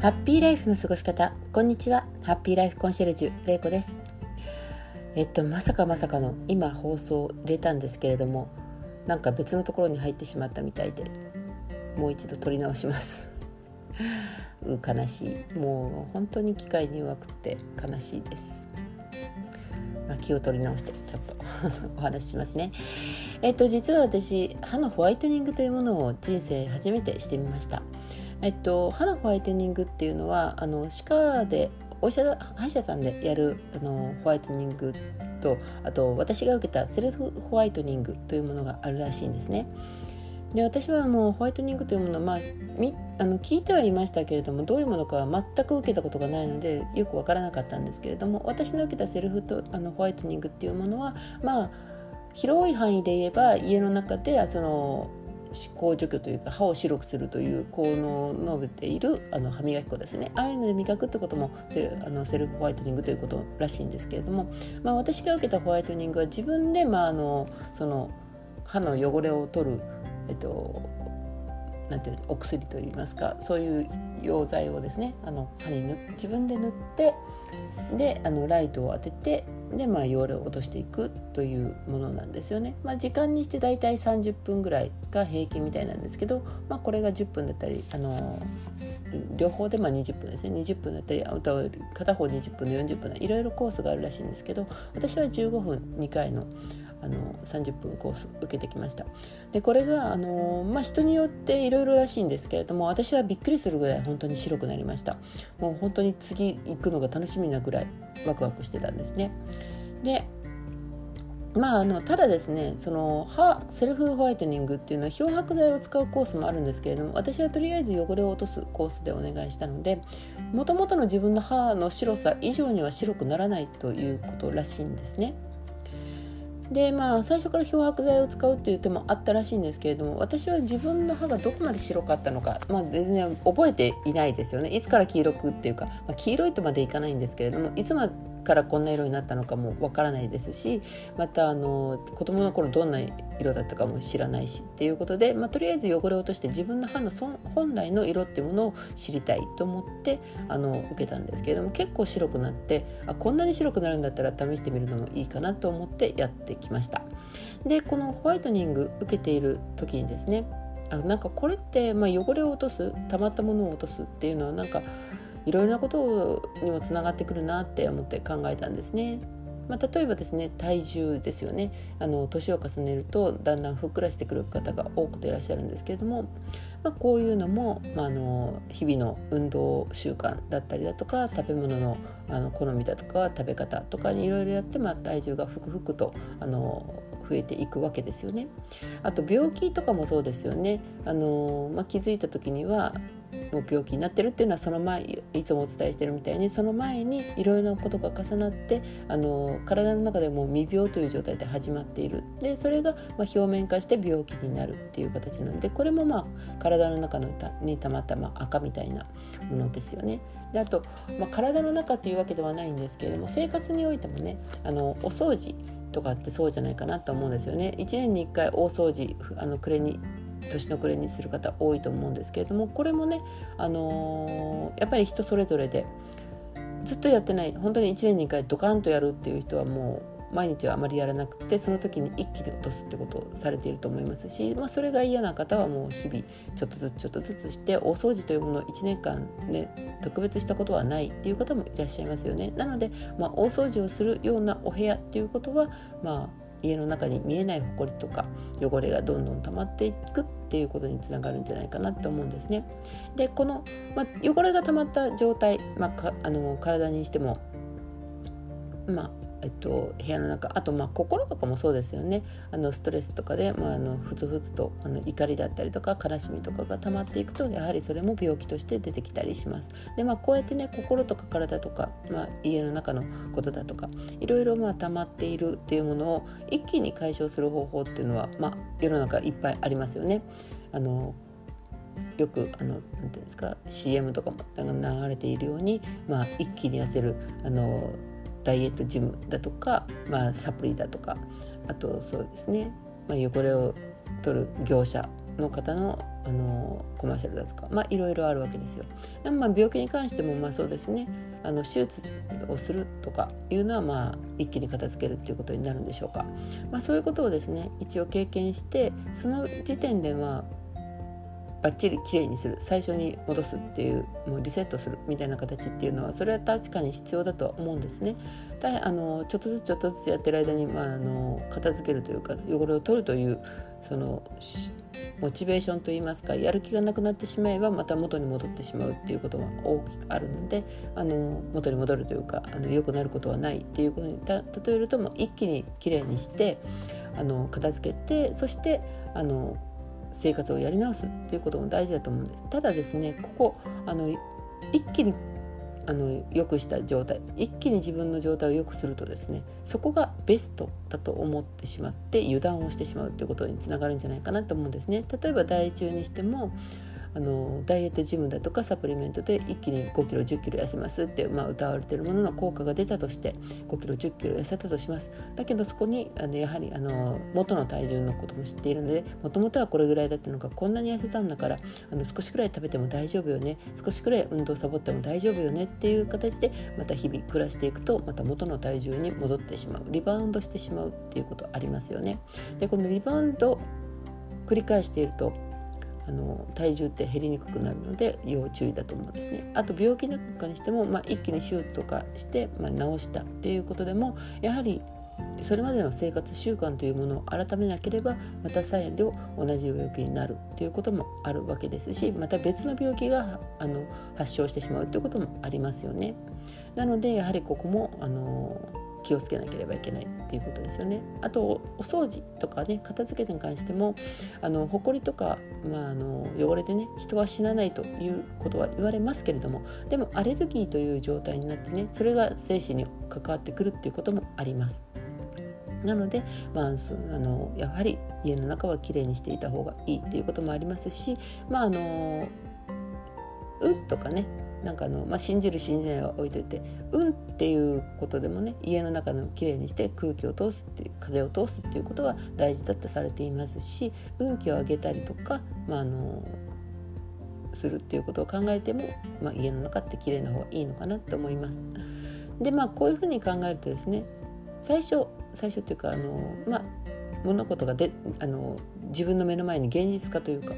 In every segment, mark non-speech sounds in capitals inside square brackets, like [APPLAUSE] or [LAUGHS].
ハッピーライフの過ごし方。こんにちは。ハッピーライフコンシェルジュれいこです。えっとまさかまさかの今放送入れたんですけれどもなんか別のところに入ってしまったみたいでもう一度撮り直します。[LAUGHS] う悲しい。もう本当に機械に弱くて悲しいです。ま、気を取り直してちょっと [LAUGHS] お話ししますね。えっと実は私歯のホワイトニングというものを人生初めてしてみました。えっと、歯のホワイトニングっていうのはあの歯科でお医者歯医者さんでやるあのホワイトニングとあと私が受けたセルフホワイトニングというものがあるらしいんですね。で私はもうホワイトニングというものは、まあ、みあの聞いてはいましたけれどもどういうものかは全く受けたことがないのでよく分からなかったんですけれども私の受けたセルフとあのホワイトニングっていうものはまあ広い範囲で言えば家の中でその歯垢除去というか歯を白くするという効能を述べているあの歯磨き粉ですね。ああいうので磨くってこともセルあのセルフホワイトニングということらしいんですけれども、まあ、私が受けたホワイトニングは自分で、まあ、あのその歯の汚れを取る、えっと、なんていうお薬といいますかそういう溶剤をですねあの歯に塗自分で塗ってであのライトを当ててで、まあ、汚れを落としていくというものなんですよね。まあ、時間にしてだいたい30分ぐらいが平均みたいなんですけど、まあ、これが10分だったり、あの両方でまあ20分ですね20分だったり片方20分の40分いろいろコースがあるらしいんですけど私は15分2回のあの30分コース受けてきました。でこれがあの、まあ、人によっていろいろらしいんですけれども私はびっくりするぐらい本当に白くなりました。もう本当に次行くのが楽しみなぐらいワクワクしてたんですね。でまあ、あのただですねその歯セルフホワイトニングっていうのは漂白剤を使うコースもあるんですけれども私はとりあえず汚れを落とすコースでお願いしたのでもともとの自分の歯の白さ以上には白くならないということらしいんですね。でまあ最初から漂白剤を使うっていう手もあったらしいんですけれども私は自分の歯がどこまで白かったのか、まあ、全然覚えていないですよね。いつから黄色くっていうか、まあ、黄色いとまでいかないんですけれどもいつまからこんな色になったのかもわからないですしまたあの子供の頃どんな色だったかも知らないしっていうことで、まあ、とりあえず汚れを落として自分の歯の本来の色っていうものを知りたいと思ってあの受けたんですけれども結構白くなってあこんなに白くなるんだったら試してみるのもいいかなと思ってやってきました。でこのホワイトニング受けている時にですねあなんかこれって、まあ、汚れを落とす溜まったものを落とすっていうのはなんかいろいろなことにもつながってくるなって思って考えたんですね。まあ、例えばですね体重ですよねあの年を重ねるとだんだんふっくらしてくる方が多くていらっしゃるんですけれども、まあ、こういうのも、まあ、あの日々の運動習慣だったりだとか食べ物のあの好みだとか食べ方とかにいろいろやって、まあ、体重がふくふくとあの増えていくわけですよね。あと病気とかもそうですよね。あのまあ、気づいた時にはもう病気になってるっていうのはその前いつもお伝えしてるみたいにその前にいろいろなことが重なってあの体の中でも未病という状態で始まっているでそれがまあ表面化して病気になるっていう形なのでこれもまあ体の中のにたまたま赤みたいなものですよね。であと、まあ、体の中というわけではないんですけれども生活においてもねあのお掃除とかってそうじゃないかなと思うんですよね。1年に1回大掃除あの暮れに年の暮れにする方多いと思うんですけれどもこれもね、あのー、やっぱり人それぞれでずっとやってない本当に1年に1回ドカンとやるっていう人はもう毎日はあまりやらなくてその時に一気に落とすってことをされていると思いますし、まあ、それが嫌な方はもう日々ちょっとずつちょっとずつして大掃除というものを1年間ね特別したことはないっていう方もいらっしゃいますよね。なので、まあ、大掃除をするようなお部屋っていうことはまあ家の中に見えない埃とか汚れがどんどん溜まっていくっていうことにつながるんじゃないかなって思うんですね。でこの、まあ、汚れが溜まった状態、まあ、あの体にしてもまあえっと、部屋の中あとまあ心とかもそうですよねあのストレスとかで、まあ、あのふつふつとあの怒りだったりとか悲しみとかが溜まっていくとやはりそれも病気として出てきたりします。でまあこうやってね心とか体とか、まあ、家の中のことだとかいろいろまあ溜まっているっていうものを一気に解消する方法っていうのは、まあ、世の中いっぱいありますよね。あのよくあのなんていうんですか CM とかも流れているように、まあ、一気に痩せるあのダイエットジムだとか、まあ、サプリだとかあとそうですね、まあ、汚れを取る業者の方のあのコマーシャルだとかまあいろいろあるわけですよ。でもまあ病気に関してもまあそうですねあの手術をするとかいうのはまあ一気に片付けるっていうことになるんでしょうか。まあ、そういうことをですね一応経験してその時点ではバッチリきれいにする最初に戻すっていうもうリセットするみたいな形っていうのはそれは確かに必要だとは思うんですね。だあのちょっとずつちょっとずつやってる間に、まあ、あの片付けるというか汚れを取るというそのモチベーションといいますかやる気がなくなってしまえばまた元に戻ってしまうっていうことが大きくあるのであの元に戻るというかあの良くなることはないっていうことに例えるともう一気にきれいにしてあの片付けてそしてあの生活をやり直すっていうことも大事だと思うんです。ただですねここあの一気にあの良くした状態一気に自分の状態を良くするとですねそこがベストだと思ってしまって油断をしてしまうということにつながるんじゃないかなと思うんですね。例えば大中にしてもあのダイエットジムだとかサプリメントで一気に5キロ1 0キロ痩せますって、まあ、歌われてるものの効果が出たとして5キロ1 0キロ痩せたとしますだけどそこにあのやはりあの元の体重のことも知っているのでもともとはこれぐらいだったのがこんなに痩せたんだからあの少しくらい食べても大丈夫よね少しくらい運動サボっても大丈夫よねっていう形でまた日々暮らしていくとまた元の体重に戻ってしまうリバウンドしてしまうっていうことありますよね。でこのリバウンド繰り返しているとあの体重って減りにくくなるので要注意だと思うんですね。あと病気なんかにしても、まあ、一気に手術とかして、まあ、治したっていうことでもやはりそれまでの生活習慣というものを改めなければまた再度同じ病気になるということもあるわけですしまた別の病気があの発症してしまうということもありますよね。なのでやはりここもあの気をつけなければいけないっていうことですよね。あとお掃除とかね片付けに関してもあの埃とか、まあ、あの汚れでね人は死なないということは言われますけれどもでもアレルギーという状態になってねそれが精子に関わってくるっていうこともあります。なので、まあ、あのやはり家の中はきれいにしていた方がいいっていうこともありますし、まあ、あのうとかねなんかあの、まあ、信じる信じないは置いといて運っていうことでもね家の中のきれいにして空気を通すっていう風を通すっていうことは大事だとされていますし運気を上げたりとか、まあ、あのするっていうことを考えても、まあ、家の中ってきれいな方がいいのかなって思います。でまあこういうふうに考えるとですね最初最初っていうかあのまあ物事がであの自分の目の前に現実化というか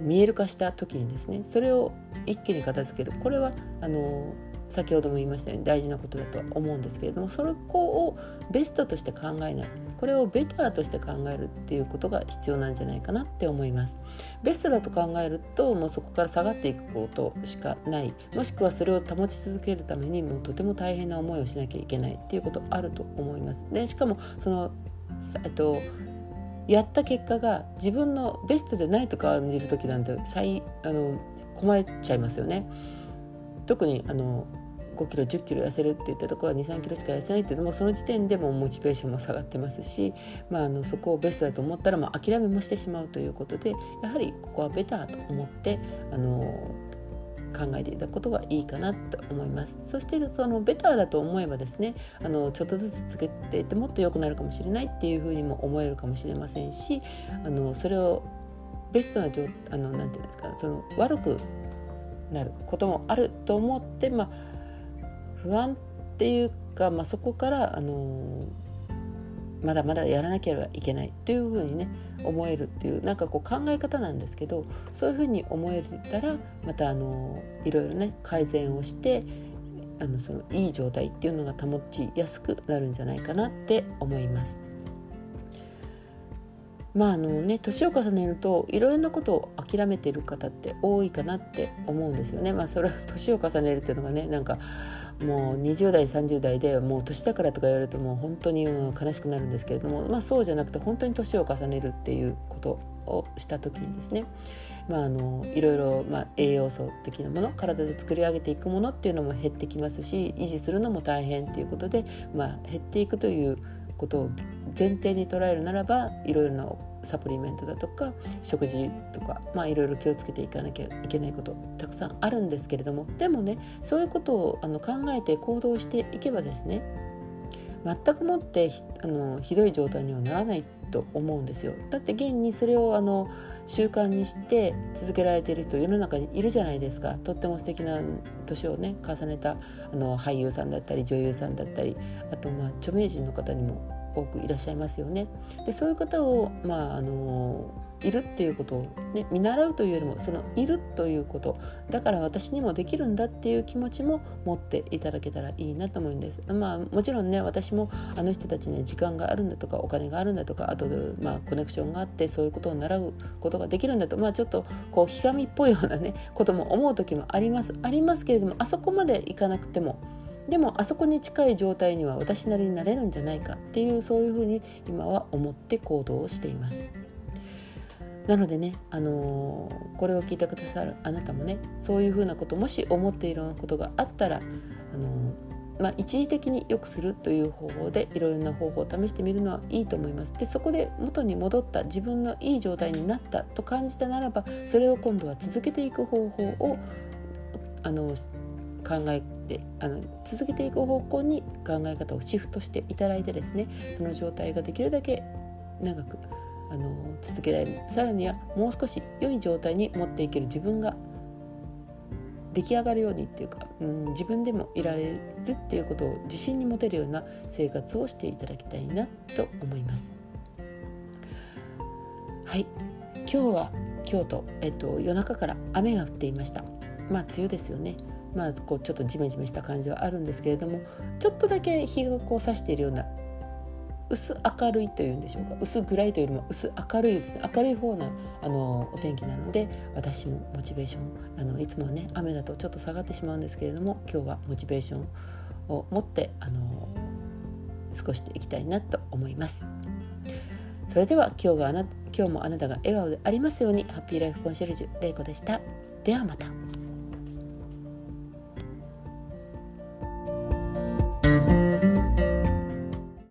見える化した時にですねそれを一気に片付ける。これはあの先ほども言いましたように大事なことだとは思うんですけれどもそれをベストとして考えない。これをベターとして考えるっていうことが必要なんじゃないかなって思います。ベストだと考えるともうそこから下がっていくことしかない。もしくはそれを保ち続けるためにもうとても大変な思いをしなきゃいけないっていうことあると思います。でしかもそのえっとやった結果が自分のベストでないと感じる時なんて最あの困っちゃいますよね。特にあの5キロ1 0キロ痩せるって言ったところは2 3キロしか痩せないっていうのもその時点でもモチベーションも下がってますし、まあ、あのそこをベストだと思ったらまあ諦めもしてしまうということでやはりここはベターと思ってあの考えていただくことがいいかなと思います。そしてそのベターだと思えばですねあのちょっとずつつけていってもっと良くなるかもしれないっていうふうにも思えるかもしれませんしあのそれをベストな状あのなんていうんですかその悪くなることもあると思って、まあ、不安っていうか、まあ、そこからあのまだまだやらなければいけないというふうにね思えるっていうなんかこう考え方なんですけどそういうふうに思えたらまたあのいろいろね改善をしてあのそのいい状態っていうのが保ちやすくなるんじゃないかなって思います。まああのね年を重ねるといろいろなことを諦めてる方って多いかなって思うんですよね。まあそれは年を重ねるっていうのがねなんかもう20代30代でもう年だからとか言われるともう本当に悲しくなるんですけれども、まあ、そうじゃなくて本当に年を重ねるっていうことをした時にですね、まあ、あのいろいろ、まあ、栄養素的なもの体で作り上げていくものっていうのも減ってきますし維持するのも大変っていうことで、まあ、減っていくということを前提に捉えるならばいろいろなサプリメントだとか食事とかまあいろいろ気をつけていかなきゃいけないことたくさんあるんですけれどもでもねそういうことをあの考えて行動していけばですね全くもってあのひどい状態にはならないと思うんですよだって現にそれをあの習慣にして続けられている人世の中にいるじゃないですかとっても素敵な年をね重ねたあの俳優さんだったり女優さんだったりあとまあ著名人の方にも多くいらっしゃいますよね。でそういう方を、まあ、あのいるっていうことを、ね、見習うというよりもそのいるということだから私にもできるんだっていう気持ちも持っていただけたらいいなと思うんです。まあ、もちろんね私もあの人たちに、ね、時間があるんだとかお金があるんだとかあと、まあ、コネクションがあってそういうことを習うことができるんだと、まあ、ちょっとこうひがみっぽいようなね [LAUGHS] ことも思う時もありますありますけれどもあそこまでいかなくても。でもあそこに近い状態には私なりになれるんじゃないかっていうそういうふうに今は思って行動をしています。なのでね、あのー、これを聞いてくださるあなたもねそういうふうなこともし思っているようなことがあったら、あのー、まあ、一時的に良くするという方法でいろいろな方法を試してみるのはいいと思います。でそこで元に戻った自分のいい状態になったと感じたならばそれを今度は続けていく方法をあの考えてあの続けていく方向に考え方をシフトしていただいてですねその状態ができるだけ長くあの続けられる。さらにはもう少し良い状態に持っていける自分が出来上がるようにっていうか、うん、自分でもいられるっていうことを自信に持てるような生活をしていただきたいなと思います。はい。今日は京都、えっと、夜中から雨が降っていました。まあ梅雨ですよね。まあ、こうちょっとジメジメした感じはあるんですけれどもちょっとだけ日がこう差しているような薄明るいというんでしょうか薄暗いというよりも薄明るいですね明るい方なあのお天気なので私もモチベーションあのいつもはね雨だとちょっと下がってしまうんですけれども今日はモチベーションを持ってあの過ごしていきたいなと思います。それでは今日があな今日もあなたが笑顔でありますようにハッピーライフコンシェルジュれいこでした。ではまた。